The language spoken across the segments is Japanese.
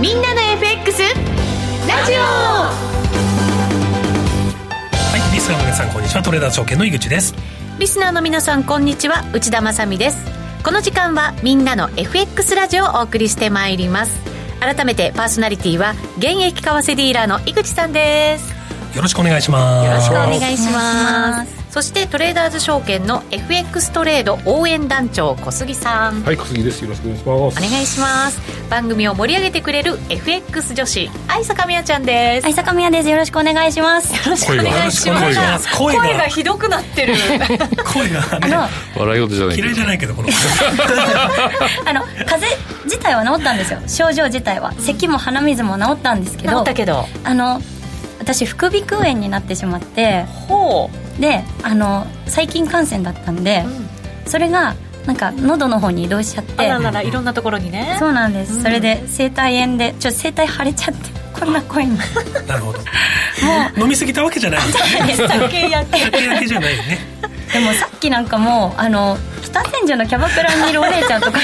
みんなの FX ラジオ。はいリスナーの皆さんこんにちは。トレーダー証券の井口です。リスナーの皆さんこんにちは。内田まさです。この時間はみんなの FX ラジオをお送りしてまいります。改めてパーソナリティは現役為替ディーラーの井口さんです。よろしくお願いします。よろしくお願いしますそしてトレーダーズ証券の FX トレード応援団長小杉さん。はい小杉です。よろしくお願いします。お願いします。番組を盛り上げてくれる FX 女子愛坂美也ちゃんです。愛坂美也です。よろしくお願いします。よろしくお願いします。声が声がひどくなってる。声がね笑い事じゃない嫌いじゃないけどこの。あの風邪自体は治ったんですよ。症状自体は。咳も鼻水も治ったんですけど。治ったけど。あの私副鼻腔炎になってしまって。ほうであの細菌感染だったんで、うん、それがなんか喉の方に移動しちゃって。あららいろんなところにね。そうなんです、うん、それで声帯炎でちょっと声帯腫れちゃってこんな声に。なるほど。もう飲み過ぎたわけじゃない。酒焼け酒焼けじゃないね。でもさっきなんかもうあの北千住のキャバクラにいるお姉ちゃんとか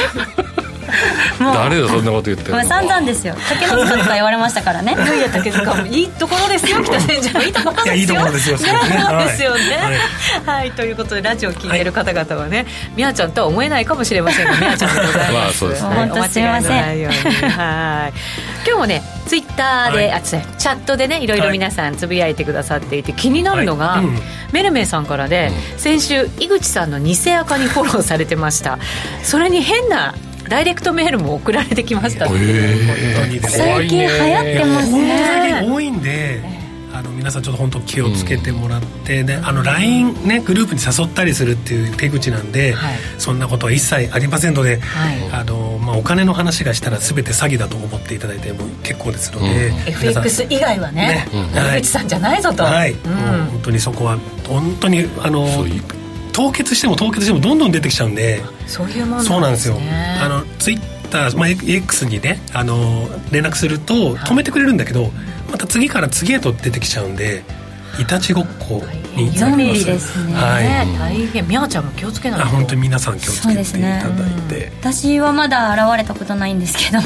誰だそんなこと言ってるの？散々ですよ。竹の塚とか言われましたからね。いやいや竹塚もいいところですよ北千住いいところですよいいところですよ。ね。ですよね。はい、ということでラジオ聞いてる方々はねみやちゃんとは思えないかもしれませんがみやちゃんでございます。まあそうですね、お間違い。ないようにはい。今日もねツイッターで、あチャットでねいろいろ皆さんつぶやいてくださっていて気になるのが、メルメイさんからで、先週井口さんの偽アカにフォローされてました。それに変なダイレクトメールも送られてきました。最近流行ってますね。多いんであの皆さんちょっと本当気をつけてもらって、ね、あの LINE ねグループに誘ったりするっていう手口なんで、はい、そんなことは一切ありませんので、はい、あのまあ、お金の話がしたら全て詐欺だと思っていただいても結構ですので、うん、FX 以外はねね、口さんじゃないぞと、はい、うん、本当にそこは本当にあの凍結しても凍結してもどんどん出てきちゃうんで。そういうもん、ね、そうなんですよ。あのツイッター、まあ、X にねあの連絡すると止めてくれるんだけど、また次から次へと出てきちゃうんでいたちごっこになります。ですね、はい、大変。みゃちゃんも気をつけないと本当に皆さん気をつけていただいて、ねうん、私はまだ現れたことないんですけど。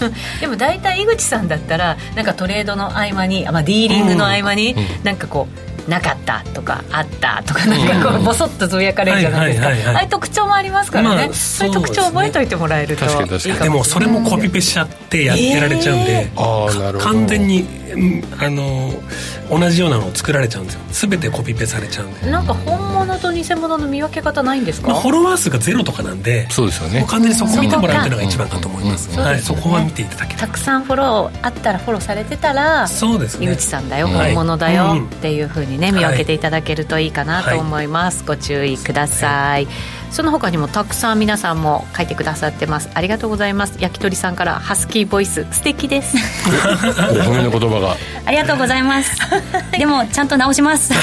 でも大体井口さんだったらなんかトレードの合間に、まあ、ディーリングの合間に、うん、なんかこうなかったとかあったとかなんかこうボソッとつぶやかれるじゃないですか、ああいう特徴もありますからね、まあ、そういう特徴を覚えておいてもらえるといいかもしれない。でもそれもコピペしちゃってやってられちゃうんで、えー、完全にあの同じようなのを作られちゃうんですよ。全てコピペされちゃうんで。なんか本物と偽物の見分け方ないんですか、まあ、フォロワー数がゼロとかなんでそうですよね。完全にそこ見てもらうっていうのが一番だと思います、はい、そこは見ていただけたくさんフォローあったらフォローされてたらそうですね。井口さんだよ本物だよっていうふうにね見分けていただけるといいかなと思います、ご注意ください、その他にもたくさん皆さんも書いてくださってます。ありがとうございます。焼き鳥さんからハスキーボイス。素敵です。お褒めの言葉が。ありがとうございます。でもちゃんと直します。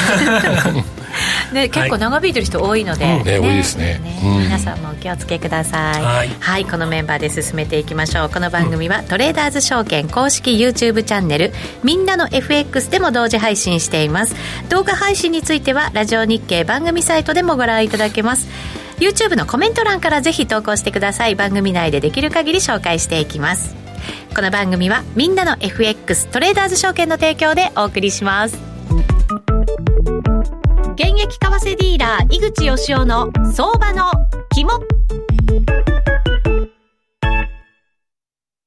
で結構長引いてる人多いので、はい。ねね、多いですね、ね。うん、皆さんもお気をつけください、はい、はい、このメンバーで進めていきましょう。この番組は、うん、トレーダーズ証券公式 YouTube チャンネルみんなの FX でも同時配信しています。動画配信についてはラジオ日経番組サイトでもご覧いただけます YouTube のコメント欄からぜひ投稿してください。番組内でできる限り紹介していきます。この番組はみんなの FX トレーダーズ証券の提供でお送りします。現役為替ディーラー井口義雄の相場の肝。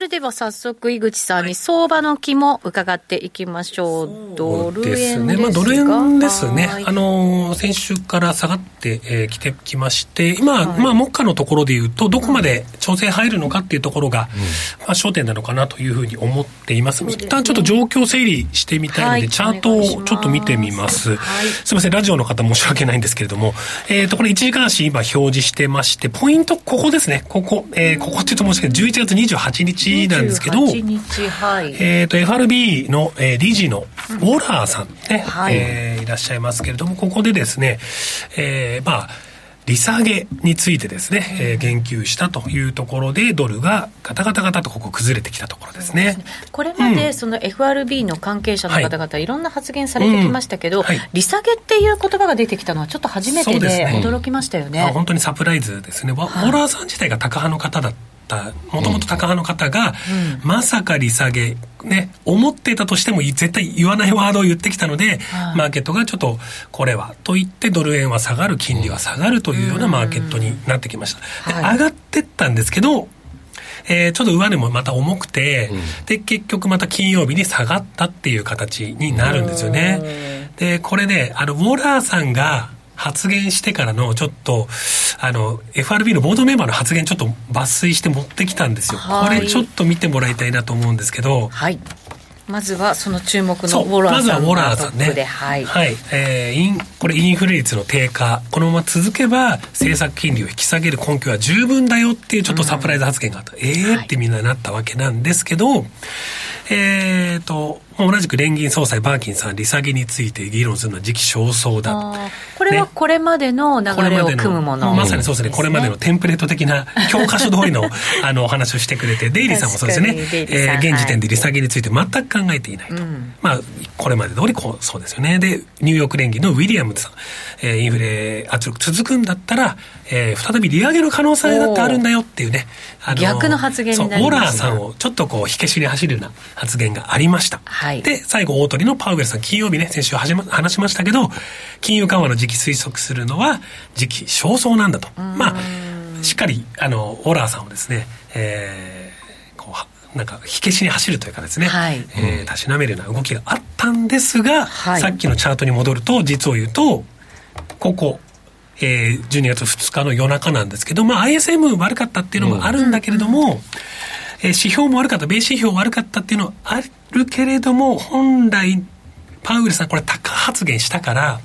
れでは早速井口さんに相場の肝伺っていきましょう。ドル円ですね。まあドル円ですね。あの先週から下がってき、えー、てきまして、今、はい、まあ目下のところで言うとどこまで調整入るのかっていうところが、うん、まあ焦点なのかなというふうに思っています。すね、一旦ちょっと状況整理してみたいので、はい、チャートをちょっと見てみます。はい、すみませんラジオの方申し訳ないんですけれども、えっ、ー、とこれ1時間足今表示してまして、ポイントここですね。ここ、えー、ここって言うと申し訳ない。11月28日なんですけど、はい、えっ、と、FRB の、えー、理事のウォラーさんね、はい。えー、いらっしゃいますけれども、ここでですね、えー、まあ、利下げについてですね、えー、言及したというところで、ドルがガタガタガタとここ崩れてきたところですね。すね。これまでその FRB の関係者の方々、い。ろんな発言されてきましたけど、はい。うんはい、利下げっていう言葉が出てきたのはちょっと初めてで驚きましたよね。ね本当にサプライズですね。ウォラーさん自体が高派の方だっったもともと高派の方が、うん、まさか利下げね思ってたとしても絶対言わないワードを言ってきたので、マーケットがちょっとこれはと言ってドル円は下がる金利は下がるというようなマーケットになってきました、で上がってったんですけどえー、ちょっと上値もまた重くて、うん、で、結局また金曜日に下がったっていう形になるんですよね。で、これね、あの、ウォーラーさんが、発言してからのちょっとあの FRB のボードメンバーの発言ちょっと抜粋して持ってきたんですよ、これちょっと見てもらいたいなと思うんですけど、はい、まずはその注目のウォラーさんまずはウォラーさんね。はい、はい。えー、インこれインフレ率の低下。このまま続けば政策金利を引き下げる根拠は十分だよっていうちょっとサプライズ発言があった、うん、ええー、ってみんななったわけなんですけど、えっ、ー、と同じく連銀総裁バーキンさん利下げについて議論するのは時期尚早だこれはこれまでの流れを組むもの、まさにそうですね。これまでのテンプレート的な 教科書通りのあのお話をしてくれてデイリーさんもそうですね、えー、現時点で利下げについて全く考えていないと、はい、まあこれまで通りこうそうですよね。でニューヨーク連銀のウィリアムズさん、えー、インフレ圧力続くんだったら、えー、再び利上げの可能性だってあるんだよっていうね。あの逆の発言になりまオラーさんをちょっとこう火消しに走るような発言がありました、はい。はい、で、最後、大鳥のパウエルさん、金曜日ね、先週はま、話しましたけど、金融緩和の時期推測するのは、時期尚早なんだと。まあ、しっかり、あの、オラーさんをですね、えー、こう、なんか火消しに走るというかですね、はい、えー、たしなめるような動きがあったんですが、はい、さっきのチャートに戻ると実を言うとここえー、12月2日の夜中なんですけど、まあ、ISM 悪かったっていうのもあるんだけれども、うんえー、指標も悪かった、米指標悪かったっていうのはあるけれども、本来、パウエルさんこれ高発言したから、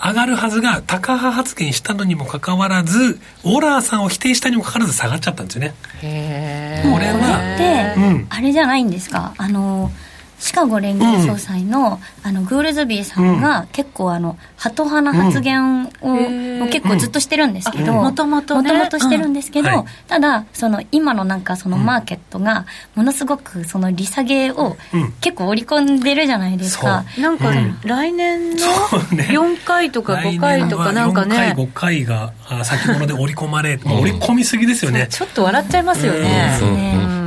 上がるはずが、高派発言したのにもかかわらず、オラーさんを否定したにもかかわらず下がっちゃったんですよね。へこれは。って、あれじゃないんですか？あの、シカゴ連銀総裁のうん、あのグールズビーさんが結構あのハト派な発言を、うん、結構ずっとしてるんですけどもともとしてるんですけど、はい、ただその今のなんかそのマーケットがものすごくその利下げを結構織り込んでるじゃないですか、なんか来年の4回とか5回とかなんかね。4回5回が先物で織り込まれ織り込みすぎですよね。ちょっと笑っちゃいますよね、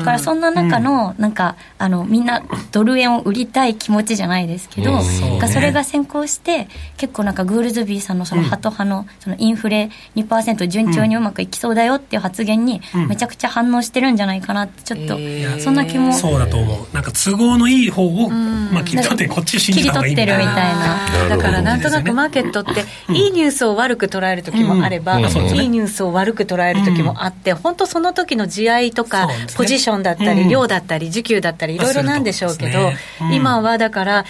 だからそんな中の、なんかあのみんなドル円を売りたい気持ちじゃないですけど、うん、それが先行して結構なんかグールズビーさんのそのハト派のそのインフレ2%順調にうまくいきそうだよっていう発言にめちゃくちゃ反応してるんじゃないかなってちょっと、そんな気も。そうだと思う。なんか都合のいい方を、まあ切り取ってこっち信じた方がいいみたいな。みたいな。だからなんとなくマーケットっていいニュースを悪く捉える時もあれば、いいニュースを悪く捉える時もあって、本当その時の地合いとか、ポジションだったり、量だったり需給だったりいろいろなんでしょうけど、今はだから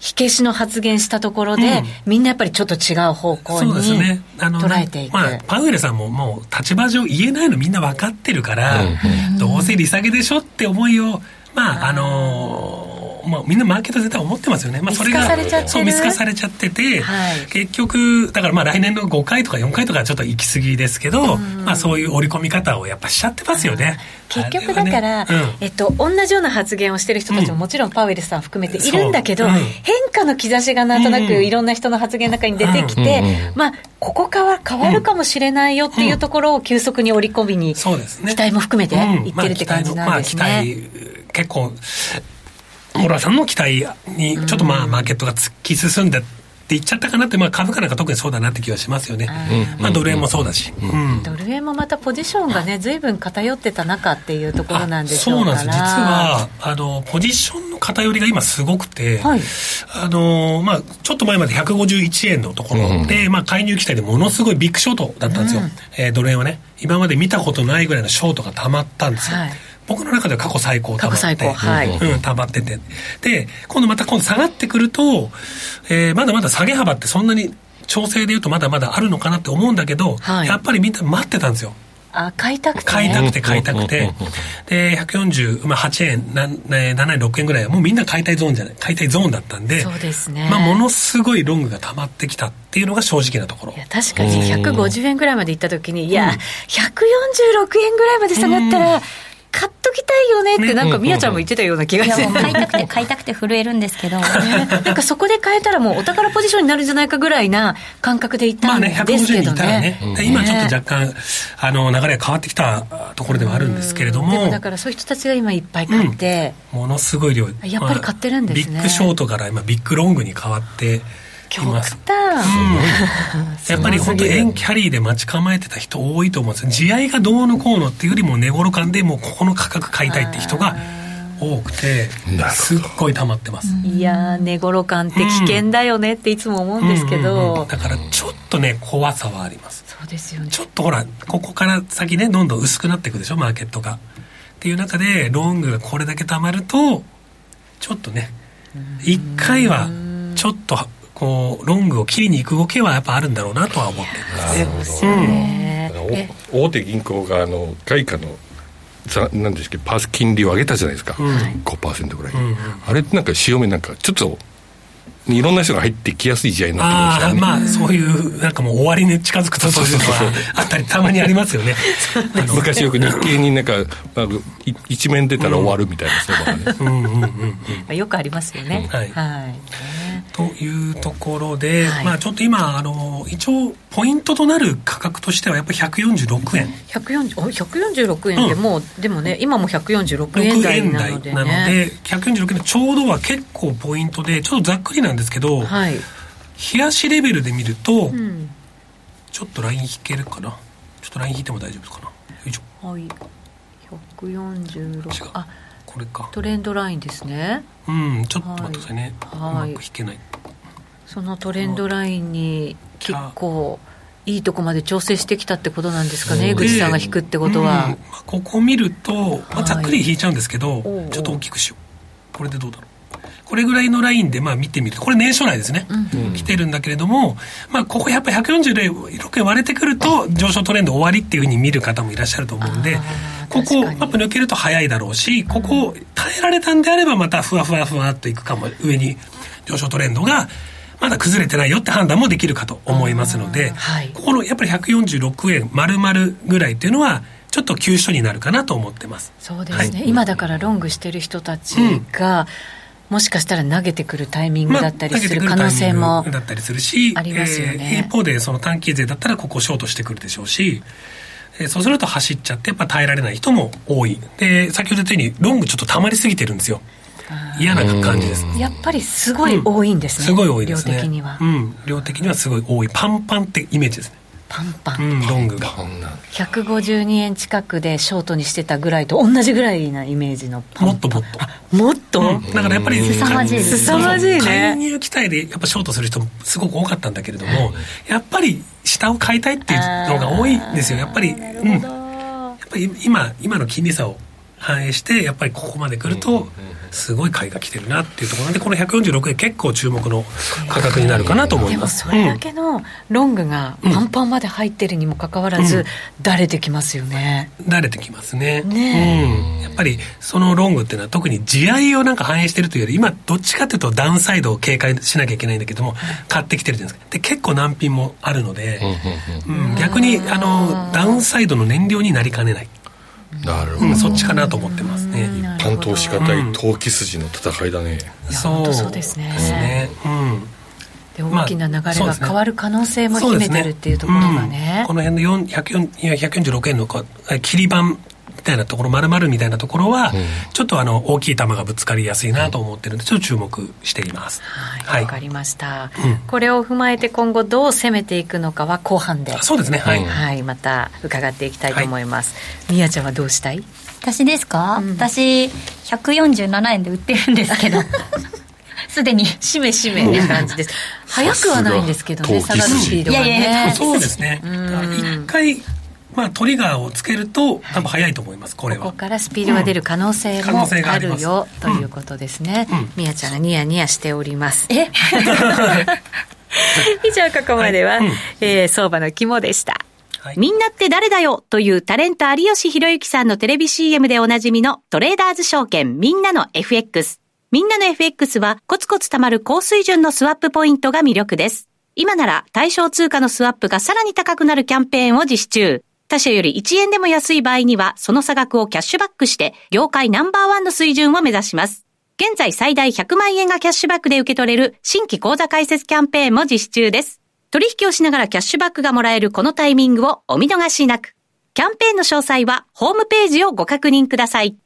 火消しの発言したところで、うん、みんなやっぱりちょっと違う方向に捉えていく、ね、まあ、パウエルさんももう立場上言えないのみんな分かってるから、うん、どうせ利下げでしょって思いをまああのーまあ、みんなマーケット絶対思ってますよね、まあ、それがそう見透かされちゃってて、はい、結局だからまあ来年の5回とか4回とかちょっと行き過ぎですけど、まあ、そういう織り込み方をやっぱしちゃってますよね。結局だから、ねうん、えっと、同じような発言をしてる人たちももちろんパウエルさん含めているんだけど、う。ん、変化の兆しがなんとなくいろんな人の発言の中に出てきて、まあ、ここから変わるかもしれないよっていうところを急速に織り込みに、期待も含めていってるって感じなんですね。まあ、期待結構モラさんの期待にちょっとまあマーケットが突き進んでっていっちゃったかなって、まあ、株価なんか特にそうだなって気はしますよね、まあ、ドル円もそうだし、ドル円もまたポジションがねずいぶん偏ってた中っていうところなんでしょうそうなんです実はあのポジションの偏りが今すごくて、はい、あのまあ、ちょっと前まで151円のところで、うん、まあ、介入期待でものすごいビッグショートだったんですよ、うん、えー、ドル円はね。今まで見たことないぐらいのショートがたまったんですよ、はい僕の中では過去最高過去最高はい、うん、溜まってて。で今度また今度下がってくると、えー、まだまだ下げ幅ってそんなに調整でいうとまだまだあるのかなって思うんだけど、はい、やっぱりみんな待ってたんですよ。あ買いたくて、買いたくて買いたくて。で148、まあ、円な7円6円ぐらいはもうみんな買いたいゾーンじゃない買いたいゾーンだったんでそうですね、まあ、ものすごいロングが溜まってきたっていうのが正直なところ。確かに150円ぐらいまでいった時にいや、146円ぐらいまで下がったら、買っとききたいよねってなんかみやちゃんも言ってたような気がして、ね、買いたくて買いたくて震えるんですけど、ね、なんかそこで買えたらもうお宝ポジションになるんじゃないかぐらいな感覚でいたんですけどね,、まあねね。今ちょっと若干あの流れが変わってきたところではあるんですけれども。でもだからそういう人たちが今いっぱい買って、うん、ものすごい量。やっぱり買ってるんですね、まあ、ビッグショートから今ビッグロングに変わって極端、うん、やっぱり本当円キャリーで待ち構えてた人多いと思うんです地合いがどうのこうのっていうよりも値頃感でもうここの価格買いたいって人が多くてすっごい溜まってます。いや値頃感って危険だよねっていつも思うんですけど、うん。うん。うん、だからちょっとね怖さはあります。そうですよね。ちょっとほらここから先ねどんどん薄くなっていくでしょマーケットが。っていう中でロングがこれだけ溜まるとちょっとね一回はちょっとこうロングを切りに行く動きはやっぱあるんだろうなとは思ってます。なるほど、ね、大手銀行があの外貨のなんですけどパース金利を上げたじゃないですか、うん、5%ぐらい、うんうん、あれってなんか潮目なんかちょっといろんな人が入ってきやすい試合になってますよね。まあ、そういう、なんかもう終わりに近づくとそういうのはあったり、たまにありますよね。昔よく日経になんか、なんか一面出たら終わるみたいな、そういうのがね。よくありますよね。はい。はいというところで、はい、まあちょっと今あの一応ポイントとなる価格としてはやっぱり146円。140 146円でもう、うん、でもね今も146円台なので、ね、なので146円ちょうどは結構ポイントでちょっとざっくりなんですけど、はい、冷やしレベルで見ると、うん、ちょっとライン引けるかな？ちょっとライン引いても大丈夫ですかな？よいしょ。はい。146あこれか。トレンドラインですね。うんちょっと待ってくださいね、はい、うまく引けない。そのトレンドラインに結構いいとこまで調整してきたってことなんですかね江口さんが引くってことは、うん、ここ見ると、まあ、ざっくり引いちゃうんですけど、はい、ちょっと大きくしよう。これでどうだろうこれぐらいのラインでまあ見てみるとこれ年初来ですね、うん、来てるんだけれども、まあ、ここやっぱり146円割れてくると上昇トレンド終わりっていうふうに見る方もいらっしゃると思うんでここアップ抜けると早いだろうしここ耐えられたんであればまたふわふわふわっといくかも上に上昇トレンドがまだ崩れてないよって判断もできるかと思いますので、はい、ここのやっぱり146円丸々ぐらいっていうのはちょっと急所になるかなと思ってます。そうですね、はい、今だからロングしてる人たちが、うんもしかしたら投げてくるタイミングだったりする可能性もだったりするし、ありますよね、えー、一方でその短期税だったらここショートしてくるでしょうし、えー、そうすると走っちゃってやっぱ耐えられない人も多い。で先ほど言ったようにロングちょっと溜まりすぎてるんですよ。嫌な感じです。やっぱりすごい多いんですね、うん、すごい多いですね。量的には、うん、量的にはすごい多い。パンパンってイメージですねパンパン、うん、ロングが。152円近くでショートにしてたぐらいと同じぐらいなイメージのパンパン。もっともっと。もっと、うん、だからやっぱり凄まじい凄まじいね。介入期待でやっぱショートする人もすごく多かったんだけれども、やっぱり下を買いたいっていうのが多いんですよ。やっぱり、うん、やっぱり今今の金利差を反映してやっぱりここまで来ると、すごい買いが来てるなっていうところなんでこの146円結構注目の価格になるかなと思います。でもそれだけのロングがパンパンまで入ってるにもかかわらず、だれてきますよね。だれてきますね。ね、うん、やっぱりそのロングっていうのは特に地合いをなんか反映してるというより今どっちかっていうとダウンサイドを警戒しなきゃいけないんだけども、買ってきてるじゃないですか。で結構難品もあるので、うん、逆にあのダウンサイドの燃料になりかねないなるほど、うん、そっちかなと思ってますね。一般投資家対投機筋の戦いだね、うん、そう。そうですね。ですね、うん。で大きな流れが変わる可能性も秘めてるっていうところがね。ね、この辺の146円の切り板みたいなところ丸々みたいなところは、うん、ちょっとあの大きい球がぶつかりやすいなと思ってるんでちょっと注目しています。はいわ、はい、かりました、うん、これを踏まえて今後どう攻めていくのかは後半で。そうですね。はい、はい、また伺っていきたいと思います、はい、みやちゃんはどうしたい？私ですか、うん、私147円で売ってるんですけど。すでに。しめしめって感じです。早くはないんですけどね下がるスピードがね。い。やいやそうですね。一回まあ、トリガーをつけると多分早いと思います、これは。ここからスピードが出る可能性もあるよ、ということですね、みやちゃんがニヤニヤしております。え 以上ここまでは、はい、えー、相場の肝でした、はい、みんなって誰だよというタレント有吉弘行さんのテレビ CM でおなじみのトレーダーズ証券みんなの FX みんなの FX はコツコツ貯まる高水準のスワップポイントが魅力です。今なら対象通貨のスワップがさらに高くなるキャンペーンを実施中他社より1円でも安い場合には、その差額をキャッシュバックして、業界ナンバーワンの水準を目指します。現在最大100万円がキャッシュバックで受け取れる新規口座開設キャンペーンも実施中です。取引をしながらキャッシュバックがもらえるこのタイミングをお見逃しなく。キャンペーンの詳細はホームページをご確認ください。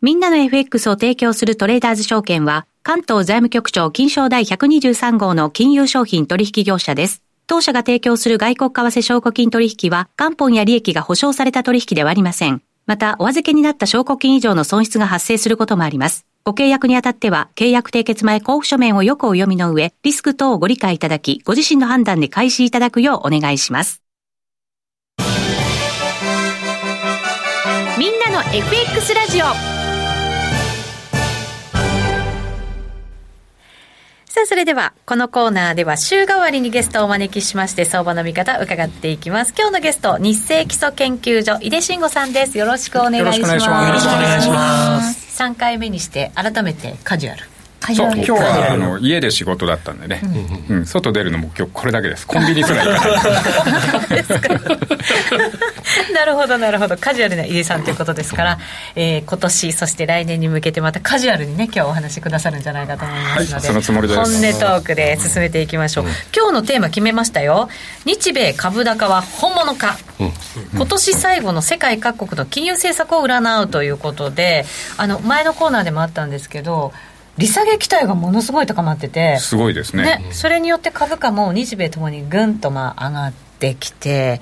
みんなの FX を提供するトレーダーズ証券は、関東財務局長金賞第123号の金融商品取引業者です。当社が提供する外国為替証拠金取引は、元本や利益が保証された取引ではありません。また、お預けになった証拠金以上の損失が発生することもあります。ご契約にあたっては、契約締結前交付書面をよくお読みの上、リスク等をご理解いただき、ご自身の判断で開始いただくようお願いします。みんなの FX ラジオさあ、それでは、このコーナーでは週替わりにゲストをお招きしまして、相場の見方伺っていきます。今日のゲスト、日清基礎研究所、井出慎吾さんです。よろしくお願いします。よろしくお願いします。3回目にして、改めてカジュアル。そう今日はあの家で仕事だったんでね、うん、うん、外出るのも今日これだけです。コンビニすら行かない なるほどなるほど。カジュアルな井出さんということですから、えー、今年そして来年に向けてまたカジュアルにね今日お話しくださるんじゃないかと思いますので、はい、そのつもりです。本音トークで進めていきましょう、うん、今日のテーマ決めましたよ。日米株高は本物か、うん、今年最後の世界各国の金融政策を占うということであの前のコーナーでもあったんですけど利下げ期待がものすごい高まっててすごいですね、ね、それによって株価も日米ともにぐんとまあ上がってきて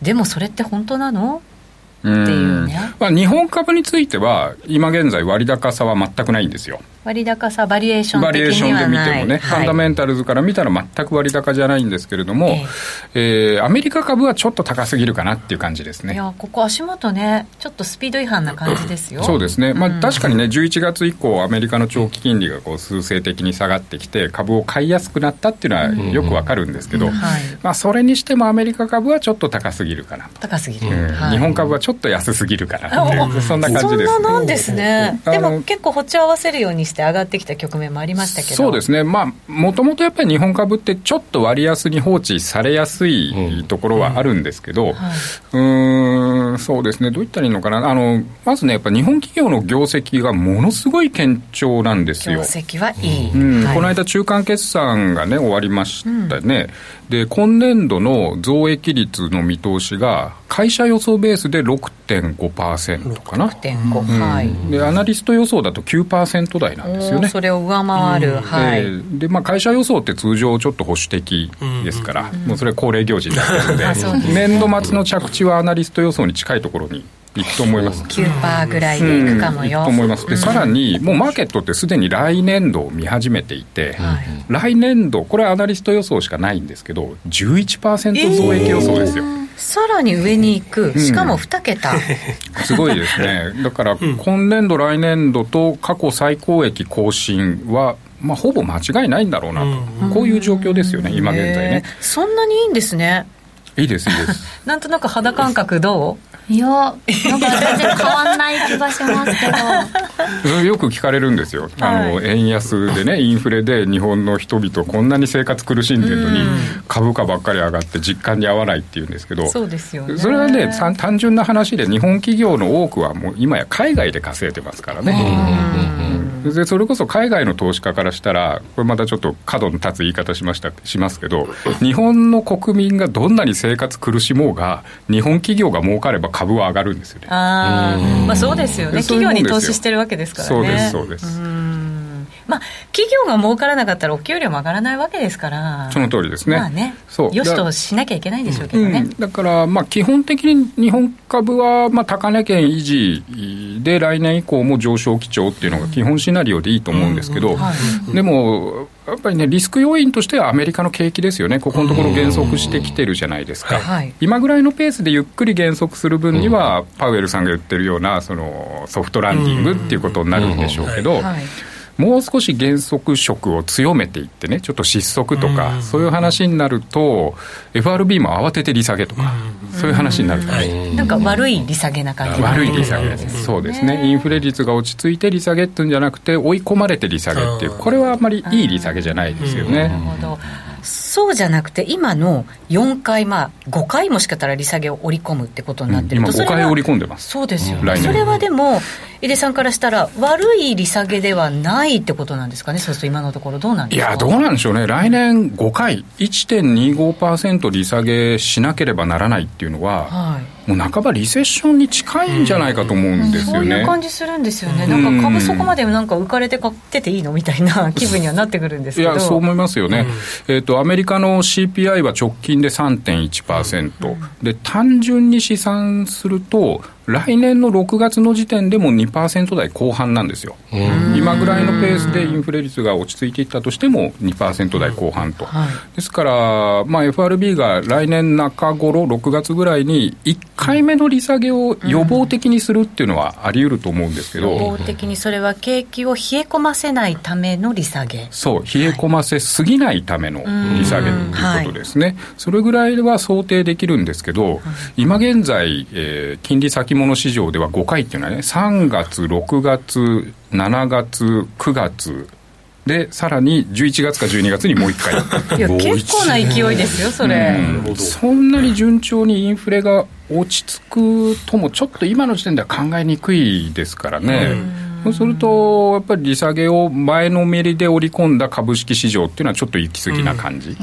でもそれって本当なの？っていうね。まあ、日本株については今現在割高さは全くないんですよ割高さバリエーションバリエーションで見てもね、はい、ファンダメンタルズから見たら全く割高じゃないんですけれども、ええ。ー、アメリカ株はちょっと高すぎるかなっていう感じですね。いやここ足元ねちょっとスピード違反な感じですよ。そうですね、まあ、確かにね11月以降アメリカの長期金利がこう数勢的に下がってきて株を買いやすくなったっていうのはよくわかるんですけど、うん。はい、まあ、それにしてもアメリカ株はちょっと高すぎるかな高すぎる、うん。はい、日本株はちょっと安すぎるかなっていうそんな感じです、そんななんですね。でも結構歩調合わせるようにして上がってきた曲局面もありましたけど。そうですね、まあ、もともとやっぱり日本株ってちょっと割安に放置されやすいところはあるんですけど、うん、ん、そうですね、どういったらいいのかな、あのまずね、やっぱ日本企業の業績がものすごい堅調なんですよ。業績はいい、うん。はい、この間、中間決算がね、終わりましたね。で今年度の増益率の見通しが会社予想ベースで6.5%かな。6.5、うん、はい。でアナリスト予想だと9%台なんですよね。それを上回る、うん、はい。で、まあ、会社予想って通常ちょっと保守的ですから、うん、もうそれは恒例行事になってるので年度末の着地はアナリスト予想に近いところにいくと思います。9%ぐらいでいくかもよ、うん、と思います。で、さらにもうマーケットってすでに来年度を見始めていて、来年度これはアナリスト予想しかないんですけど11%増益予想ですよ、えーさらに上に行く、しかも2桁、うん、すごいですね、だから今年度、来年度と過去最高益更新は、まあ、ほぼ間違いないんだろうなと、こういう状況ですよね、今現在ね。そんなにいいんですね。いいですいいです なんとなく肌感覚どう？いや、なんか全然変わんない気がしますけど。よく聞かれるんですよ。あの、はい、円安でね、インフレで日本の人々こんなに生活苦しんでるのに、株価ばっかり上がって実感に合わないっていうんですけど、そうですよね。それはね、単純な話で日本企業の多くはもう今や海外で稼いでますからね。でそれこそ海外の投資家からしたら、これまたちょっと角の立つ言い方しましたしますけど、日本の国民がどんなに生活苦しもうが、日本企業が儲かれば株は上がるんですよね。あまあ、そうですよね、企業に投資してるわけですからね。そうですそうですまあ、企業が儲からなかったらお給料も上がらないわけですから。その通りですね,、まあね、そう。よしとしなきゃいけないんでしょうけどね、うん、だから、まあ、基本的に日本株は、まあ、高値圏維持で来年以降も上昇基調っていうのが基本シナリオでいいと思うんですけど、でもやっぱりね、リスク要因としてはアメリカの景気ですよね、ここのところ減速してきてるじゃないですか、はい、今ぐらいのペースでゆっくり減速する分には、パウエルさんが言ってるようなそのソフトランディングっていうことになるんでしょうけど。もう少し減速色を強めていってね、ちょっと失速とか、そういう話になると、FRB も慌てて利下げとか、そういう話になると、ね、なんか悪い利下げな感じ悪い利下げです、そうですね、インフレ率が落ち着いて利下げっていうんじゃなくて、追い込まれて利下げっていう、これはあんまりいい利下げじゃないですよね。なるほどそうじゃなくて今の4回まあ5回もしかしたら利下げを織り込むってことになってる。と、うん、今5回織り込んでます。そうですよね、それはでも井出さんからしたら悪い利下げではないってことなんですかね？そうすると今のところどうなんですか？いやどうなんでしょうね。来年5回1.25%利下げしなければならないっていうのは、はい。もう半ばリセッションに近いんじゃないかと思うんですよね、うん、そういう感じするんですよね、なんか株そこまでなんか浮かれて買ってていいのみたいな気分にはなってくるんですけど。いやそう思いますよね、うん、えーと、アメリカの CPI は直近で3.1%、うん、で単純に試算すると来年の6月の時点でも2%台後半なんですよ、今ぐらいのペースでインフレ率が落ち着いていったとしても2%台後半と、はい、ですから、まあ、FRB が来年中頃6月ぐらいに1回目の利下げを予防的にするっていうのはあり得ると思うんですけど、予防的にそれは景気を冷え込ませないための利下げ。そう冷え込ませすぎないための利下げということですね、はい、それぐらいは想定できるんですけど、今現在、えー、金利先物市場では5回っていうのはね3月6月7月9月でさらに11月か12月にもう1回。いや結構な勢いですよそれ、うん、そんなに順調にインフレが落ち着くともちょっと今の時点では考えにくいですからね、そうすると、やっぱり利下げを前のめりで織り込んだ株式市場っていうのは、ちょっと行き過ぎな感じ、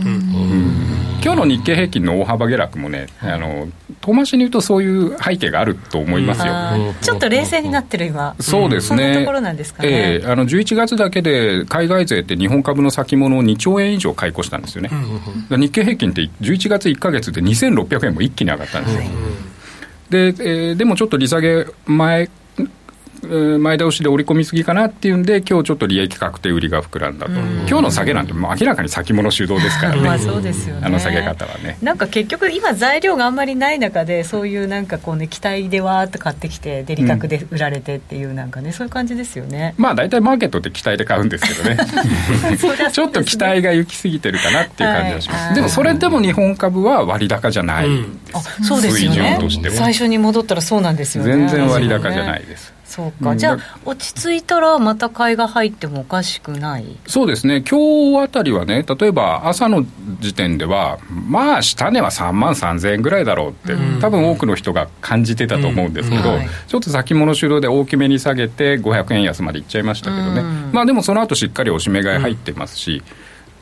今日の日経平均の大幅下落もね、あの遠回しに言うと、そういう背景があると思いますよ、ちょっと冷静になってる今、そうですね、そんところなんですかね、えー、あの11月だけで海外勢って日本株の先物を2兆円以上買い越したんですよね、日経平均って11月1か月で2600円も一気に上がったんですよ。でえー、でもちょっと利下げ前前倒しで織り込みすぎかなっていうんで、今日ちょっと利益確定売りが膨らんだと、今日の下げなんて、もう明らかに先物主導ですからね、まあそうですよね。あの下げ方はね。なんか結局、今、材料があんまりない中で、そういうなんかこうね、期待でわーっと買ってきて、デリカクで売られてっていう、なんかね、そういう感じですよね。まあ大体マーケットって期待で買うんですけどね、ね。ちょっと期待が行き過ぎてるかなっていう感じがします。はい、でもそれでも日本株は割高じゃない、うん、あそうですよね、最初に戻ったらそうなんですよね。全然割高じゃないです。そうか、うん、じゃあ、落ち着いたらまた買いが入ってもおかしくない？そうですね、今日あたりはね、例えば朝の時点では、まあ、下値は3万3000円ぐらいだろうって、うん、多分多くの人が感じてたと思うんですけど、うん。はい、ちょっと先物主導で大きめに下げて、500円安までいっちゃいましたけどね、まあでもその後しっかりおしめ買い入ってますし。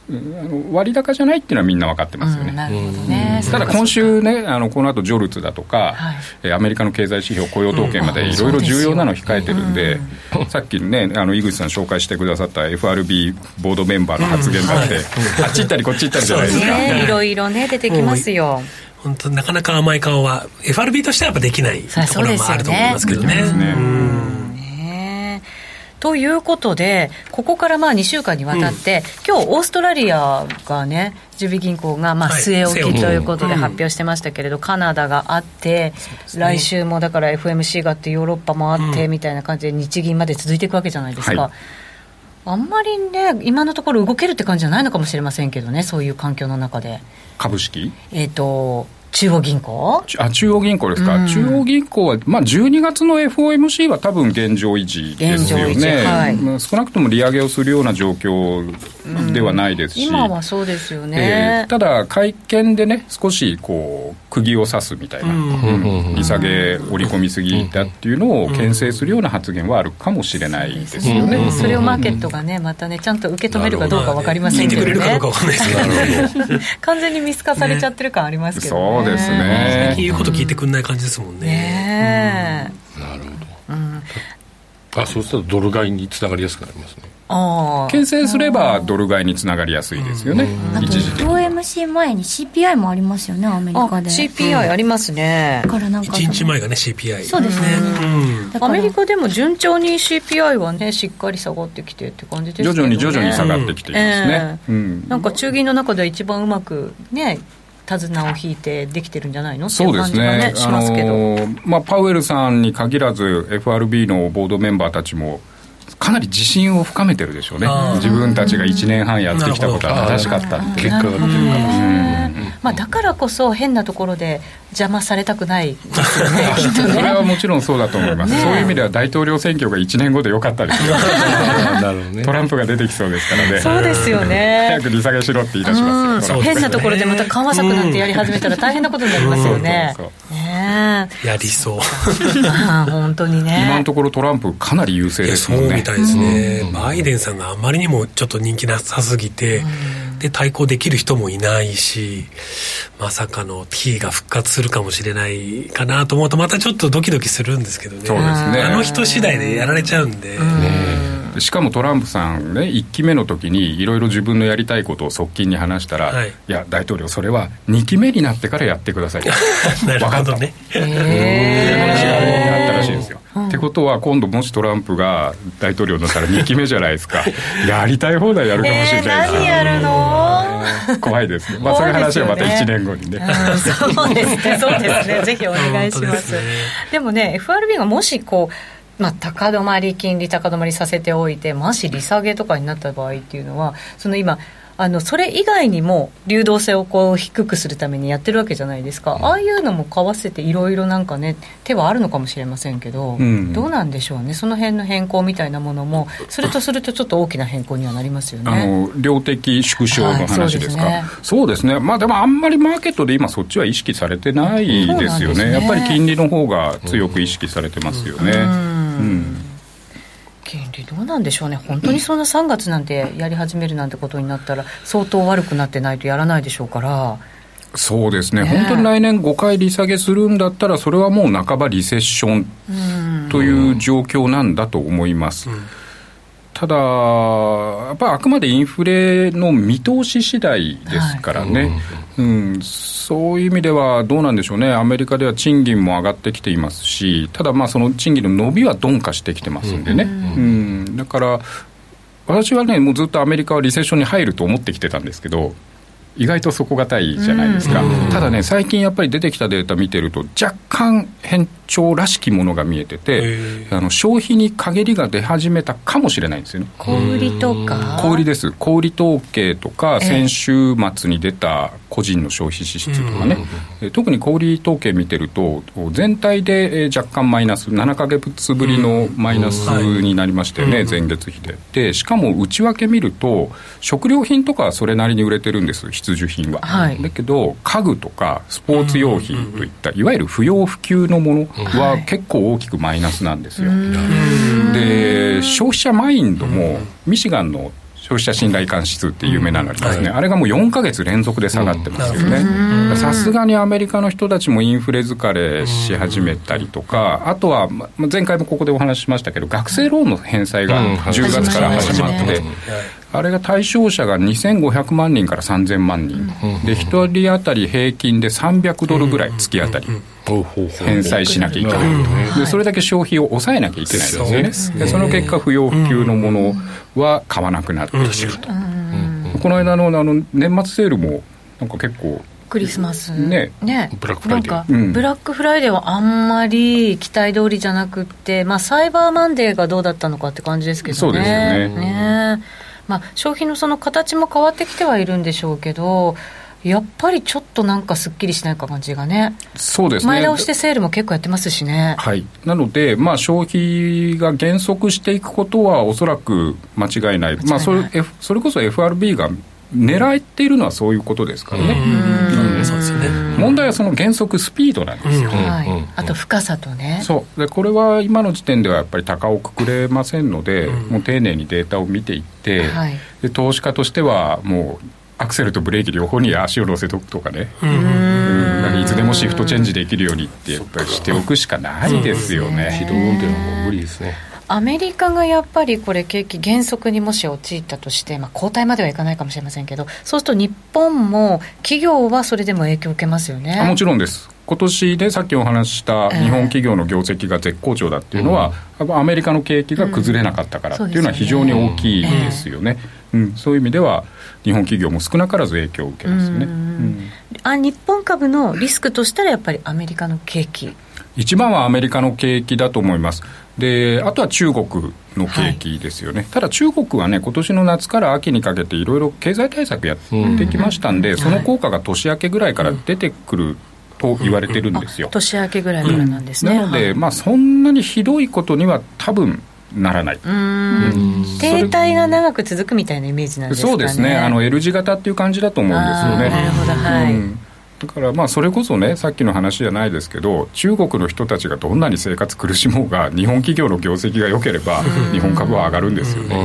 あの割高じゃないっていうのはみんな分かってますよね。なるほどね。ただ今週ね、あのこの後ジョルツだとか、はい、アメリカの経済指標、雇用統計までいろいろ重要なの控えてるんで、うん、さっきね、あの井口さん紹介してくださった FRB ボードメンバーの発言だって、うん。あっち行ったりこっち行ったりじゃないですか。ね、いろいろね、出てきますよ。本当なかなか甘い顔は FRB としてはやっぱできないところもあると思いますけどね。ということで、ここからまあ2週間にわたって、うん、今日オーストラリアがね、準備銀行がまあ据え置きということで発表してましたけれど、カナダがあって、来週もだから FMC があって、ヨーロッパもあってみたいな感じで、日銀まで続いていくわけじゃないですか。はい。あんまりね、今のところ動けるって感じじゃないのかもしれませんけどね、そういう環境の中で。株式？えっ、と、中央銀行？あ中央銀行ですか、うん、中央銀行は、まあ、12月の FOMC は多分現状維持ですよね、はい、少なくとも利上げをするような状況ではないですし、うん、今はそうですよね、えー、ただ、会見でね、少しこう釘を刺すみたいな、うん、利下げ織り込みすぎたっていうのを牽制するような発言はあるかもしれないですよね、それをマーケットがね、またね、ちゃんと受け止めるかどうか分かりませんけどね、完全に見透かされちゃってる感ありますけどね。そうですね。言うこと聞いてくんない感じですもんね。ねなるほど、うん、あそうするとドル買いにつながりやすくなりますね。牽制すればドル買いにつながりやすいですよね、一時的 FOMC 前に CPI もありますよね、アメリカで。CPI ありますね。だからなんか。1日前がね、CPI。そうですね。アメリカでも順調に CPI はね、しっかり下がってきてって感じです徐々に徐々に下がってきていますね。なんか中銀の中では一番うまくね、手綱を引いてできてるんじゃないの？そうですね、あのまあ、パウエルさんに限らず、FRB のボードメンバーたちも、かなり自信を深めてるでしょうね。自分たちが1年半やってきたことは正しかったって。結果が出てるから、まあ、だからこそ変なところで邪魔されたくない。それはもちろんそうだと思います、ね、そういう意味では大統領選挙が1年後でよかったですよ ね、トランプが出てきそうですからねそうですよね。早く利下げしろって言い出しますよ、変なところでまた緩和策なんてやり始めたら大変なことになりますよねね。やりそう。本当にね。今のところトランプかなり優勢ですもんね。そうみたいですね、うん、バイデンさんがあまりにもちょっと人気なさすぎて、うん、で対抗できる人もいないしまさかの T が復活するかもしれないかなと思うとまたちょっとドキドキするんですけどね。そうですね。あの人次第でやられちゃうんで、ねしかもトランプさんね1期目の時にいろいろ自分のやりたいことを側近に話したら、はい、いや大統領それは2期目になってからやってください なるほどね。へえ話があった。らしいんですよ、うん、ってことは今度もしトランプが大統領になったら2期目じゃないですか。やりたい放題やるかもしれない。です、何やるの？怖いですね。まあそういう話はまた1年後にね、そうですね。そうですね。ぜひお願いします。でね、でもね FRB がもしこうまあ、高止まり金利高止まりさせておいてもし利下げとかになった場合っていうのはその今あのそれ以外にも流動性をこう低くするためにやってるわけじゃないですか、ああいうのも為替っていろいろなんかね手はあるのかもしれませんけど、うん、どうなんでしょうね。その辺の変更みたいなものもするとするとちょっと大きな変更にはなりますよね。あの量的縮小の話ですか、はい、そうですね、ね、まあでもあんまりマーケットで今そっちは意識されてないですよね、ね、やっぱり金利の方が強く意識されてますよね。うん金利どうなんでしょうね、本当にそんな3月なんてやり始めるなんてことになったら、相当悪くなってないとやらないでしょうから。そうですね、ね。本当に来年5回利下げするんだったら、それはもう半ばリセッションという状況なんだと思います。うんただ、やっぱりあくまでインフレの見通し次第ですからね、はい、うん、そういう意味ではどうなんでしょうね、アメリカでは賃金も上がってきていますし、ただ、まあその賃金の伸びは鈍化してきてますんでね、うん、うん、だから、私はね、もうずっとアメリカはリセッションに入ると思ってきてたんですけど、意外と底堅いじゃないですか、ただね、最近やっぱり出てきたデータ見てると、若干変調らしきものが見えてて、あの消費に陰りが出始めたかもしれないんですよね。小売とか？小売です、小売統計とか、先週末に出た個人の消費支出とかね、特に小売統計見てると、全体で若干マイナス、7か月ぶりのマイナスになりましたよね、前月比で。で、しかも内訳見ると、食料品とかはそれなりに売れてるんです、必需品は。はい、だけど、家具とかスポーツ用品といった、いわゆる不要不急のものは結構大きくマイナスなんですよ。で、消費者マインドも、ミシガンの消費者信頼感指数って有名なのありますね、あれがもう4か月連続で下がってますよね、さすがにアメリカの人たちもインフレ疲れし始めたりとか、あとは、前回もここでお話ししましたけど、学生ローンの返済が10月から始まって、あれが対象者が2500万人から3000万人、で1人当たり平均で300ドルぐらい月当たり。返済しなきゃいけない。でそれだけ消費を抑えなきゃいけないですよね。でその結果不要不急のものは買わなくなっていると、この間のあの年末セールもなんか結構クリスマス。ね。ね。ブラックフライデー、うん、ブラックフライデーはあんまり期待通りじゃなくて、まあ、サイバーマンデーがどうだったのかって感じですけどね。そうですよね。ねまあ、消費のその形も変わってきてはいるんでしょうけど、やっぱりちょっとなんかすっきりしないか感じがね、そうですね。前倒してセールも結構やってますしね。はい、なので、まあ、消費が減速していくことはおそらく間違いない、まあ、それそれこそ FRB が狙っているのはそういうことですからね。問題はその減速スピードなんですよ、はい、あと深さとね。そう。でこれは今の時点ではやっぱり高をくくれませんので、うん、もう丁寧にデータを見ていって、はい、で投資家としてはもうアクセルとブレーキ両方に足を乗せとくとかね。うん。いつでもシフトチェンジできるようにってやっぱりしておくしかないですよね。自動運転はもう無理ですねアメリカがやっぱりこれ、景気減速にもし陥ったとして、まあ、後退まではいかないかもしれませんけど、そうすると日本も企業はそれでも影響を受けますよね。もちろんです、今年でさっきお話しした日本企業の業績が絶好調だっていうのは、えー、アメリカの景気が崩れなかったからっていうのは非常に大きいですよね。うん、そういう意味では日本企業も少なからず影響を受けますよね、うん、あ日本株のリスクとしたらやっぱりアメリカの景気。一番はアメリカの景気だと思います。で、あとは中国の景気ですよね。はい、ただ中国はね、今年の夏から秋にかけていろいろ経済対策やってきましたんで、うん、その効果が年明けぐらいから出てくる。と言われてるんですよ、年明けぐらいからなんですね、なので、まあ、そんなにひどいことには多分ならない、うん、停滞が長く続くみたいなイメージなんですか、ね、そうですね。あの L 字型っていう感じだと思うんですよね。なるほど。はい、うんだからまあそれこそねさっきの話じゃないですけど中国の人たちがどんなに生活苦しもうが 日本企業の業績が良ければ日本株は上がるんですよね。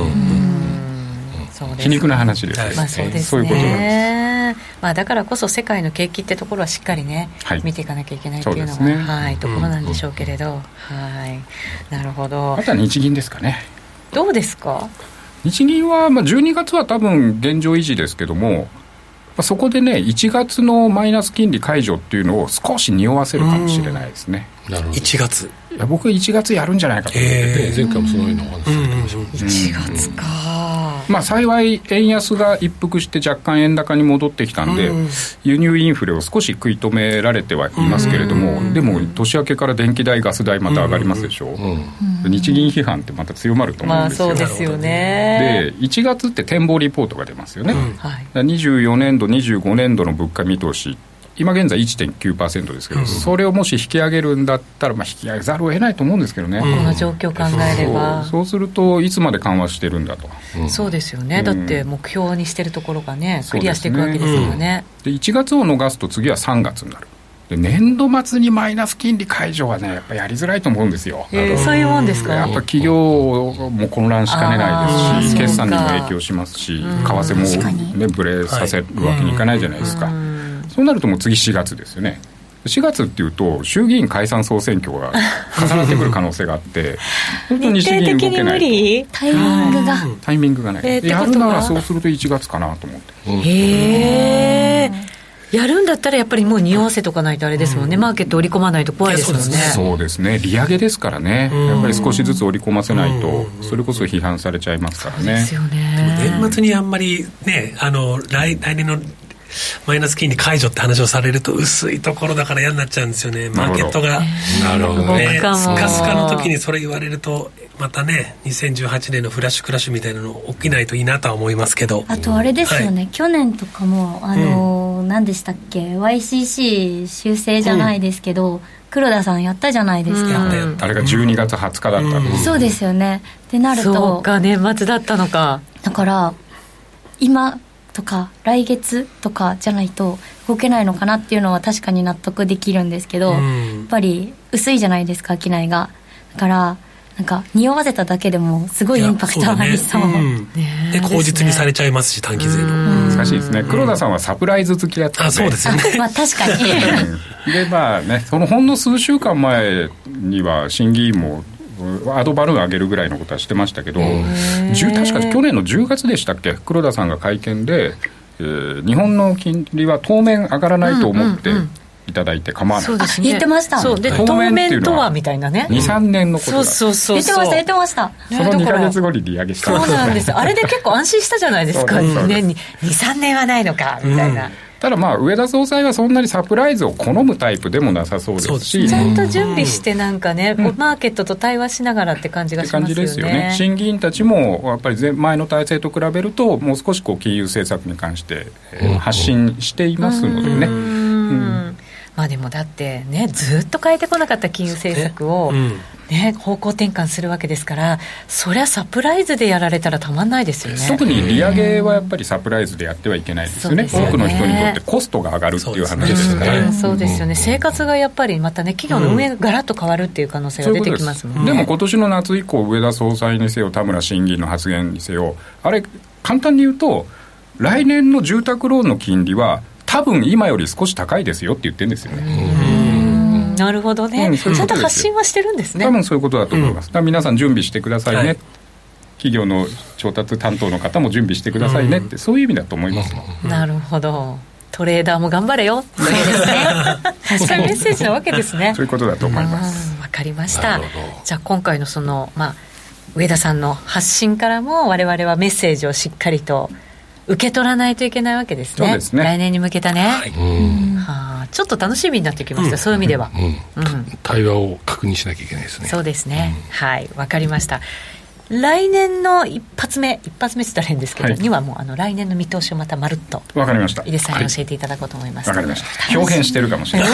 皮肉な話です、まあ、そうですね。そういうことなんです、まあ、だからこそ世界の景気ってところはしっかりね、はい、見ていかなきゃいけないっていうのが、ね、はい、ところなんでしょうけれど、はい。なるほど。あとは日銀ですかね。どうですか？日銀は、まあ、12月は多分現状維持ですけどもあ、そこでね、1月のマイナス金利解除っていうのを少し匂わせるかもしれないですね。なるほど1月。いや僕1月やるんじゃないかと思ってて、前回もそういうのお話しされてましたね、1月か、まあ幸い円安が一服して若干円高に戻ってきたんで、輸入インフレを少し食い止められてはいますけれども、でも年明けから電気代ガス代また上がりますでしょ、う日銀批判ってまた強まると思うんですよ、まあ、そうですよね。で1月って展望リポートが出ますよね、うん。はい、24年度25年度の物価見通し今現在1.9%ですけど、うん、それをもし引き上げるんだったら、まあ、引き上げざるを得ないと思うんですけどね、この状況考えれば。そうするといつまで緩和してるんだと、うん、そうですよね、だって目標にしてるところがねクリアしていくわけですからねで、ね、1月を逃すと次は3月になる。で年度末にマイナス金利解除はねやっぱやりづらいと思うんですよ、えー、そういうもんですか？やっぱ企業も混乱しかねないですし決算にも影響しますし為替もねぶれさせるわけにいかないじゃないですか、そうなるともう次4月ですよね。4月っていうと衆議院解散総選挙が重なってくる可能性があって 本当に日銀動けないタイミングが。タイミングがねやるならそうすると1月かなと思って。へえやるんだったらやっぱりもう匂わせとかないとあれですもんね、うん、マーケット織り込まないと怖いですもんね。そうです。ね利上げですからね、やっぱり少しずつ織り込ませないと、それこそ批判されちゃいますからね。ですよね。年末にあんまりねあの来来年のマイナス金利解除って話をされると薄いところだから嫌になっちゃうんですよね。マーケットがなるほどね。スカスカの時にそれ言われるとまたね2018年のフラッシュクラッシュみたいなの起きないといいなとは思いますけど。あとあれですよね、はい、去年とかもあのー、うん、何でしたっけ？YCC 修正じゃないですけど、うん。黒田さんやったじゃないですか、うん、あれが12月20日だった、うん、そうですよね。ってなると。そうか年末だったのか。だから今とか来月とかじゃないと動けないのかなっていうのは確かに納得できるんですけど、うん、やっぱり薄いじゃないですか商いが。だからなんか匂わせただけでもすごいインパクトありそう。そうね、うん。で口実にされちゃいますし短期税の。難しいですね。黒田さんはサプライズ好きだったんで。あそうですよね。まあ確かに。でまあねそのほんの数週間前には審議員もアドバルーン上げるぐらいのことはしてましたけど、確か去年の10月でしたっけ、黒田さんが会見で、えー、日本の金利は当面上がらないと思って。いただいて構わない、そうですね、言ってました。そうで当面とはみたいなね。23年のことだ。そうそう言ってました言ってました。その2か月後に利上げした。そうなんです。あれで結構安心したじゃないですか。年に23年はないのかみたいな、うんただまあ上田総裁はそんなにサプライズを好むタイプでもなさそうですし。ちゃんと準備してなんかね、うん、マーケットと対話しながらって感じがしますよね。感じですよね審議員たちもやっぱり前の体制と比べるともう少しこう金融政策に関して、えー、発信していますのでね。うん。まあでもだってねずっと変えてこなかった金融政策を、ね、方向転換するわけですからそりゃサプライズでやられたらたまんないですよね。特に利上げはやっぱりサプライズでやってはいけないですよね、ね、多くの人にとってコストが上がるっていう話ですから、ね、そうですよね、生活がやっぱりまたね企業の運営がガラッと変わるっていう可能性が出てきますもんね、うん、でも今年の夏以降上田総裁にせよ田村審議員の発言にせよあれ簡単に言うと来年の住宅ローンの金利は多分今より少し高いですよって言ってるんですよね。なるほどね、うん、ちゃんと発信はしてるんですね。多分そういうことだと思います。うん、皆さん準備してくださいね、はい、企業の調達担当の方も準備してくださいねって、うん、そういう意味だと思います。なるほど。トレーダーも頑張れよ。そうですね。確かにメッセージなわけですね。そういうことだと思います。わかりました。じゃあ今回のそのまあ上田さんの発信からも我々はメッセージをしっかりと受け取らないといけないわけですね。すね。来年に向けたね。はい。はあ、ちょっと楽しみになってきました、そういう意味では、対話を確認しなきゃいけないですね。そうですね、はいわかりました。来年の一発目一発目って言ったら変ですけど、はい、にはもうあの来年の見通しをまたまるっとわかりました。井出さんに教えていただこうと思います。わ、はい、かりました。表現してるかもしれない。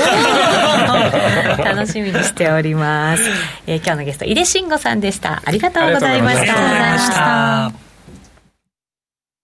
楽しみにしております、えー、今日のゲスト井出慎吾さんでした。ありがとうございました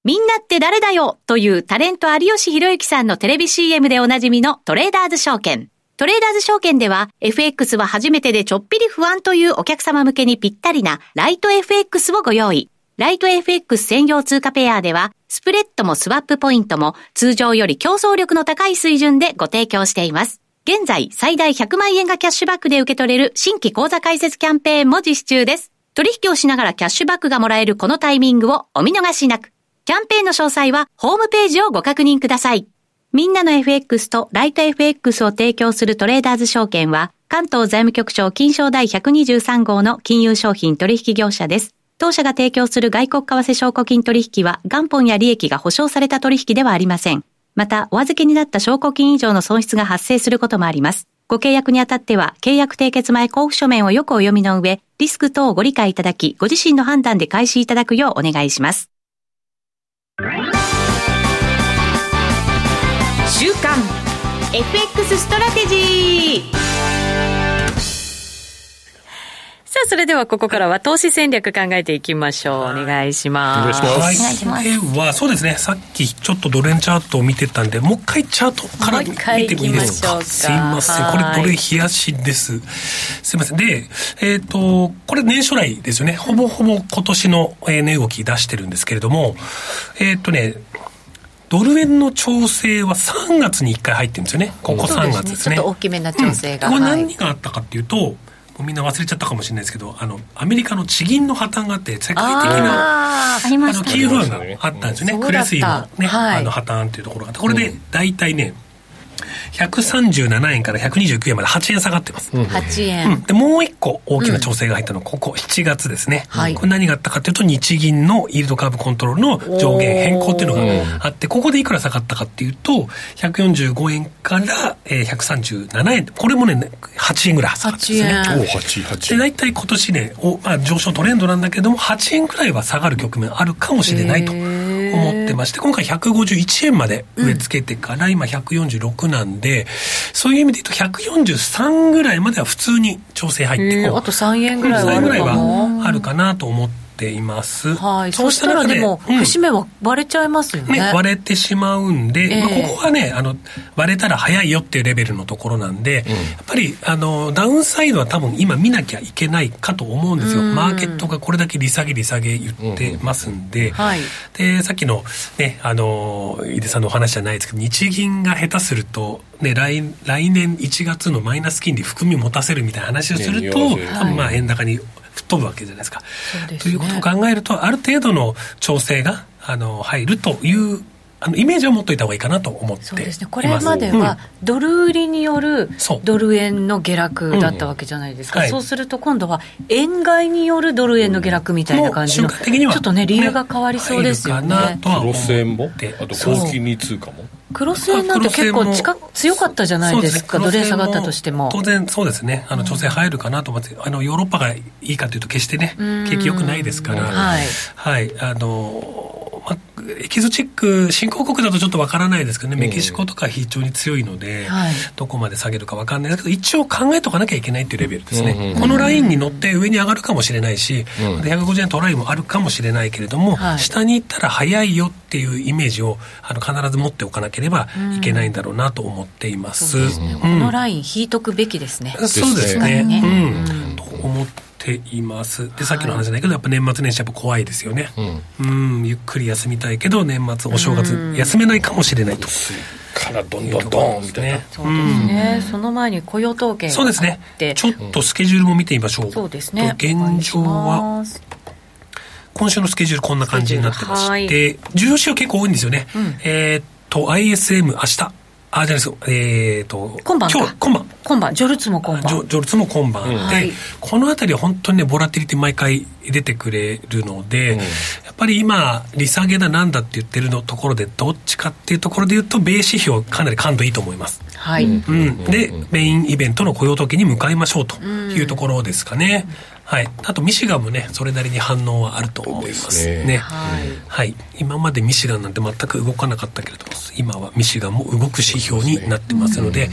みんなって誰だよというタレント有吉弘行さんのテレビ CM でおなじみのトレーダーズ証券トレーダーズ証券では FX は初めてでちょっぴり不安というお客様向けにぴったりなライト FX をご用意。ライト FX 専用通貨ペアではスプレッドもスワップポイントも通常より競争力の高い水準でご提供しています。現在最大100万円がキャッシュバックで受け取れる新規口座開設キャンペーンも実施中です。取引をしながらキャッシュバックがもらえるこのタイミングをお見逃しなく。キャンペーンの詳細はホームページをご確認ください。みんなの FX とライト FX を提供するトレーダーズ証券は、関東財務局長金賞第123号の金融商品取引業者です。当社が提供する外国為替証拠金取引は元本や利益が保証された取引ではありません。また、お預けになった証拠金以上の損失が発生することもあります。ご契約にあたっては、契約締結前交付書面をよくお読みの上、リスク等をご理解いただき、ご自身の判断で開始いただくようお願いします。週刊 FX ストラテジー。あ、それではここからは投資戦略考えていきましょう。お願いします。お願いします。では、そうですね、さっきちょっとドル円チャートを見てたんで、もう一回チャートから見てもいいですかすいません。これドル冷やしです。すいません。で、えっ、ー、と、これ年初来ですよね。ほぼほぼ今年の値動き出してるんですけれども、えっ、ー、とね、ドル円の調整は3月に1回入ってるんですよね。ここ3月ですね。ちょっと大きめな調整が。うん、これ何があったかっていうと、みんな忘れちゃったかもしれないですけど、あの、アメリカの地銀の破綻があって、世界的な、ああの、キー不安があったんですよね。クレスイのね、はい、あの破綻っていうところがあって、これで大体ね、137円から129円まで8円下がってます。8円、うん、で、もう一個大きな調整が入ったのは、ここ7月ですね。はい、これ何があったかというと、日銀のイールドカーブコントロールの上限変更っていうのがあって、ここでいくら下がったかっていうと、145円から137円。これもね、8円ぐらい下がってますね。お8、8。で、大体今年ね、おまあ、上昇トレンドなんだけども、8円くらいは下がる局面あるかもしれないと。思ってまして、今回151円まで植え付けてから、今146なんで、そういう意味で言うと143ぐらいまでは普通に調整入ってこう。あと3円ぐらいはあるぐらいはあるかなと思って。ています。はい。そうしたらでも、節目は割れちゃいますよね。ね割れてしまうんで、えー、まあ、ここはね、あの、割れたら早いよっていうレベルのところなんで、うん、やっぱり、あの、ダウンサイドは多分今見なきゃいけないかと思うんですよ。マーケットがこれだけ利下げ利下げ言ってますんで、うんはい、で、さっきのね、あの、井出さんのお話じゃないですけど、日銀が下手すると、ね、来来年1月のマイナス金利含み持たせるみたいな話をすると、ね、多分まあ円高に吹っ飛ぶわけじゃないですか。すね、ということを考えるとある程度の調整があの入るというあのイメージを持っといた方がいいかなと思ってそうですね。これまではドル売りによるドル円の下落だったわけじゃないですか、うん。はい、そうすると今度は円買いによるドル円の下落みたいな感じの、うん、ちょっとね理由が変わりそうですよね。クロス円も？あと高金利通貨も？クロス円なんて結構近強かったじゃないですか、ドル円下がったとしても。当然そうですね、あの調整入るかなと思って、あのヨーロッパがいいかというと、決してね、景気よくないですから、はい、はい、あの、まあ、エキゾチック、新興国だとちょっとわからないですけどね、メキシコとか非常に強いので、はい、どこまで下げるかわかんないですけど、一応考えとかなきゃいけないっていうレベルですね。このラインに乗って上に上がるかもしれないし、うん、150円トライもあるかもしれないけれども、はい、下に行ったら早いよっていうイメージをあの必ず持っておかなければいけないんだろうなと思っています。うん、すね、このライン引いとくべきですね。そうですね。うん、と思ってています。でさっきの話じゃないけどやっぱ年末年始やっぱ怖いですよね。うん。ゆっくり休みたいけど年末お正月休めないかもしれないと。からどんどんどんみたいな。そうですね、その前に雇用統計そうですね。ちょっとスケジュールも見てみましょう、そうですね。現状は今週のスケジュールこんな感じになってまして、重要資料結構多いんですよね、えっと ISM 明日あ、じゃないですえっ、ー、と、今晩今日、今晩。今晩、ジョルツも今晩。ジョジョルツも今晩、うん、で、はい、このあたりは本当にね、ボラティリティ毎回出てくれるので、うん、やっぱぱり今利下げだなんだって言ってるのところでどっちかっていうところで言うと米指標かなり感度いいと思います。はい、うん、でメインイベントの雇用統計に向かいましょうというところですかね、はい、あとミシガンもねそれなりに反応はあると思います。ね、ね、はい、はい、今までミシガンなんて全く動かなかったけれども今はミシガンも動く指標になってますので、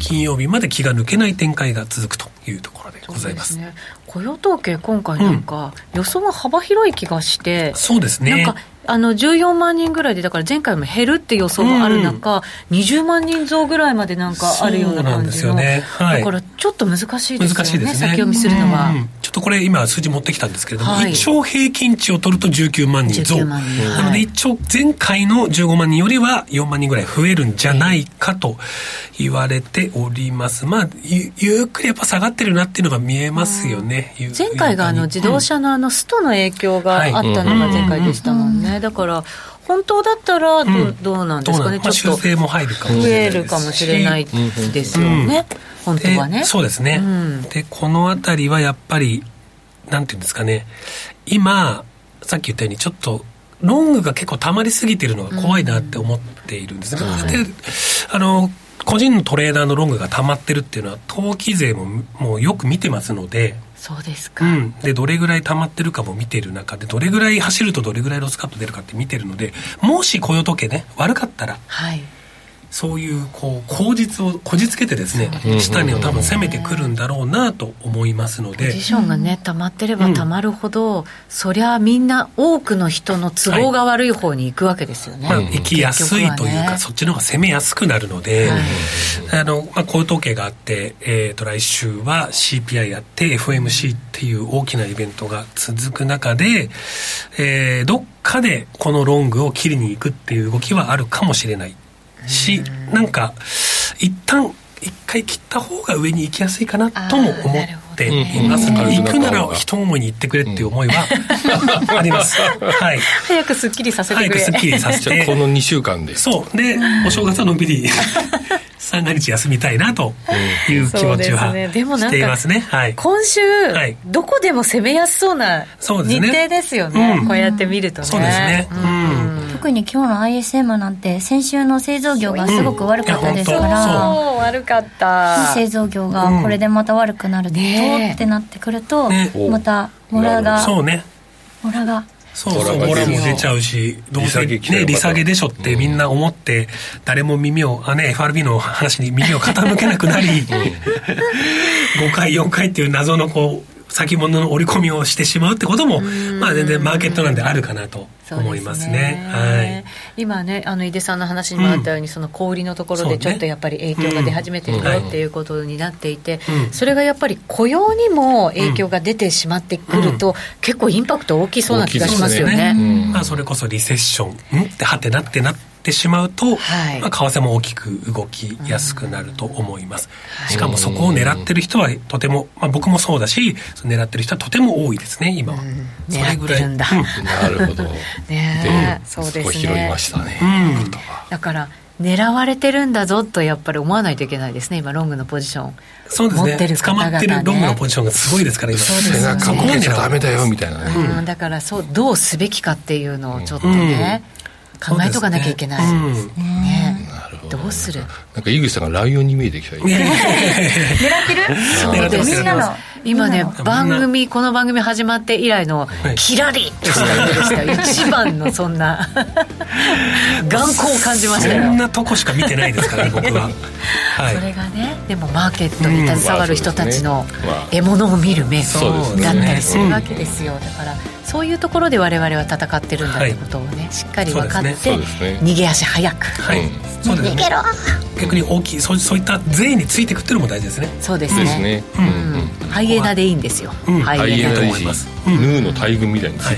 金曜日まで気が抜けない展開が続くというところでございます。すね、雇用統計今回なんか、予想が幅広い気がして、そうですね。なんかあの14万人ぐらいで、だから前回も減るって予想がある中、うん、20万人増ぐらいまでなんかあるような感じの、ね。はい、だからちょっっと難しいですよね、難しいですね。先読みするのは、うん、ちょっとこれ、今、数字持ってきたんですけれども、はい、一応平均値を取ると19万人増、万人。なので、一応、前回の15万人よりは4万人ぐらい増えるんじゃないかと言われております、まあ、ゆゆっくりやっぱ下がってるなっていうのが見えますよね、前回があの自動車のあのストの影響があったのが前回でしたもんね。だから本当だったらど,、うどうなんですかね、ちょっと修正も入るかも増えるかもしれないですよね、本当はね。そうですね、でこの辺りはやっぱりなんていうんですかね。今さっき言ったようにちょっとロングが結構溜まりすぎてるのが怖いなって思っているんですね。であの個人のトレーダーのロングが溜まってるっていうのは投機税ももうよく見てますのでそうですか、うん、でどれぐらい溜まってるかも見てる中でどれぐらい走るとどれぐらいロスカット出るかって見てるのでもし雇用時計ね悪かったら、はい、そういうこう口実をこじつけてですね下にを多分攻めてくるんだろうなと思いますので。ポジションがね溜まってれば溜まるほど、うん、そりゃみんな多くの人の都合が悪い方に行くわけですよね、はいまあ、行きやすいというか、ね、そっちの方が攻めやすくなるので、はい、あのまあ、こういう統計があって、えーと、来週は CPI やって FMC っていう大きなイベントが続く中で、えー、どっかでこのロングを切りに行くっていう動きはあるかもしれないし、なんか、一旦、一回切った方が上に行きやすいかなとも思っていますが、行くなら一思いに行ってくれっていう思いはあります。はい。早くすっきりさせて。早くすっきりさせて。この2週間で。そう。で、お正月はのんびり三が日休みたいなという気持ちはしていますね。はい、今週、はい、どこでも攻めやすそうな日程ですよね。ねうん、こうやって見るとね。そうですね。うん、特に今日の ISM なんて先週の製造業がすごく悪かったですから、うん、悪かった。製造業がこれでまた悪くなると、ね、ってなってくると、ね、またモラがそうね。モラが。そうそう。モラも出ちゃうしどうせね利下げでしょってみんな思って、誰も耳をあね FRB の話に耳を傾けなくなり 5回4回っていう謎のこう先物の織り込みをしてしまうってことも、まあ、全然マーケットなんであるかなと思いますね。すね。はい、今ねあの井出さんの話にもあったように、うん、その小売りのところでちょっとやっぱり影響が出始めてるよっていうことになっていて、うん、それがやっぱり雇用にも影響が出てしまってくると、うん、結構インパクト大きそうな気がしますよね。ね。まあ、それこそリセッションんってはてなってなってってしまうと、はい、まあ、為替も大きく動きやすくなると思います、うん、しかもそこを狙ってる人はとても、まあ、僕もそうだし狙ってる人はとても多いですね今は、うん、それぐらい、うん、なるほど。ね。そうですね。拾いましたね、だから狙われてるんだぞとやっぱり思わないといけないですね今ロングのポジション。そうですね、ね、捕まってるロングのポジションがすごいですから今。そうですね。背中向けちゃダメだよみたいなね、うん、だからそうどうすべきかっていうのをちょっとね、うん考えとかなきゃいけない。ね。ね。ど。うする？なんか井口さんがライオンに見えてきた。狙ってる？そうです。みんなの。今ね番組この番組始まって以来のキラリとしたでした一番のそんな 眼光を感じましたよ。そんなとこしか見てないですからね僕は、はい、それがねでもマーケットに携わる人たちの獲物を見る目だったりするわけですよ。だからそういうところで我々は戦ってるんだってことをね、はい、しっかり分かって、ね、逃げ足早く、はい、そうですね、逃げろ。逆に大きいそうそういった税についていくっていうのも大事ですね。そうですね、うん、ハイエナでいいんですよ、ハイエナ。と思います、ヌーの大群みたいに。つい。て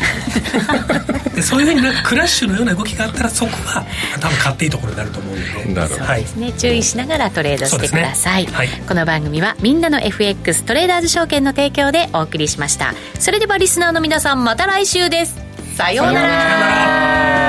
でそういうふうになんかクラッシュのような動きがあったらそこは多分買っていいところになると思うので。なるほど、そうですね。注意しながらトレードしてください、ね。はい、この番組はみんなの FX トレーダーズ証券の提供でお送りしました。それではリスナーの皆さんた来週です。さようなら。